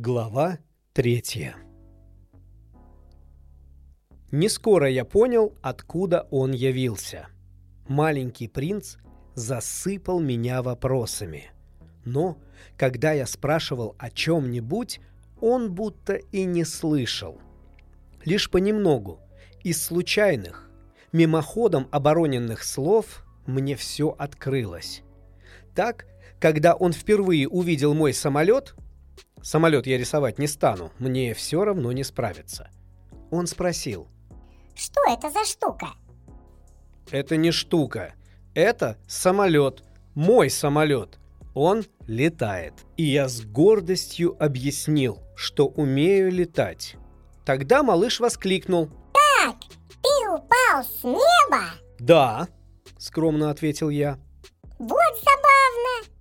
Глава третья Не скоро я понял, откуда он явился. Маленький принц засыпал меня вопросами. Но, когда я спрашивал о чем-нибудь, он будто и не слышал. Лишь понемногу, из случайных, мимоходом обороненных слов, мне все открылось. Так, когда он впервые увидел мой самолет – Самолет я рисовать не стану, мне все равно не справиться. Он спросил. Что это за штука? Это не штука. Это самолет. Мой самолет. Он летает. И я с гордостью объяснил, что умею летать. Тогда малыш воскликнул. Так, ты упал с неба? Да, скромно ответил я. Вот.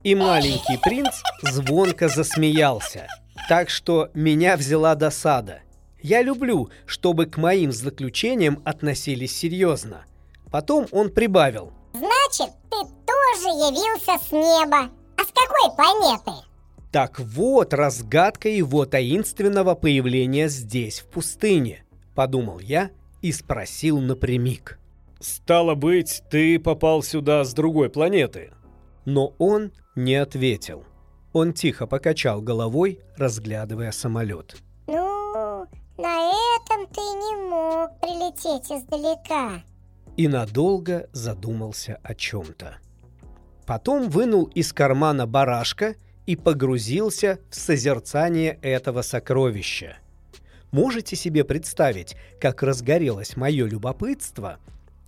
И маленький принц звонко засмеялся. Так что меня взяла досада. Я люблю, чтобы к моим заключениям относились серьезно. Потом он прибавил. Значит, ты тоже явился с неба. А с какой планеты? Так вот разгадка его таинственного появления здесь, в пустыне, подумал я и спросил напрямик. «Стало быть, ты попал сюда с другой планеты?» Но он не ответил. Он тихо покачал головой, разглядывая самолет. Ну, на этом ты не мог прилететь издалека. И надолго задумался о чем-то. Потом вынул из кармана барашка и погрузился в созерцание этого сокровища. Можете себе представить, как разгорелось мое любопытство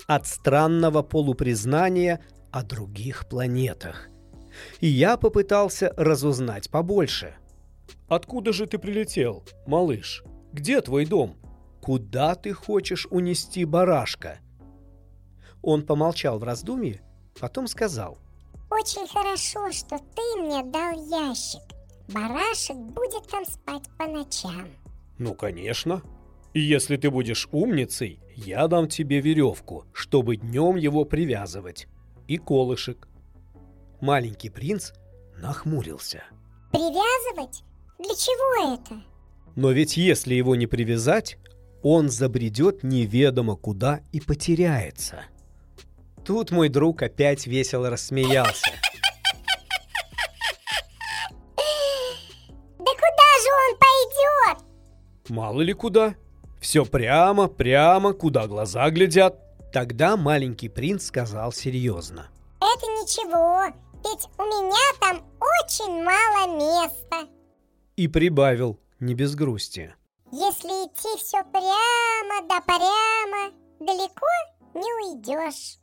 от странного полупризнания о других планетах – и я попытался разузнать побольше. «Откуда же ты прилетел, малыш? Где твой дом? Куда ты хочешь унести барашка?» Он помолчал в раздумье, потом сказал. «Очень хорошо, что ты мне дал ящик. Барашек будет там спать по ночам». «Ну, конечно. И если ты будешь умницей, я дам тебе веревку, чтобы днем его привязывать. И колышек маленький принц нахмурился. Привязывать? Для чего это? Но ведь если его не привязать, он забредет неведомо куда и потеряется. Тут мой друг опять весело рассмеялся. Да куда же он пойдет? Мало ли куда. Все прямо, прямо, куда глаза глядят. Тогда маленький принц сказал серьезно. Это ничего, ведь у меня там очень мало места. И прибавил, не без грусти. Если идти все прямо да прямо, далеко не уйдешь.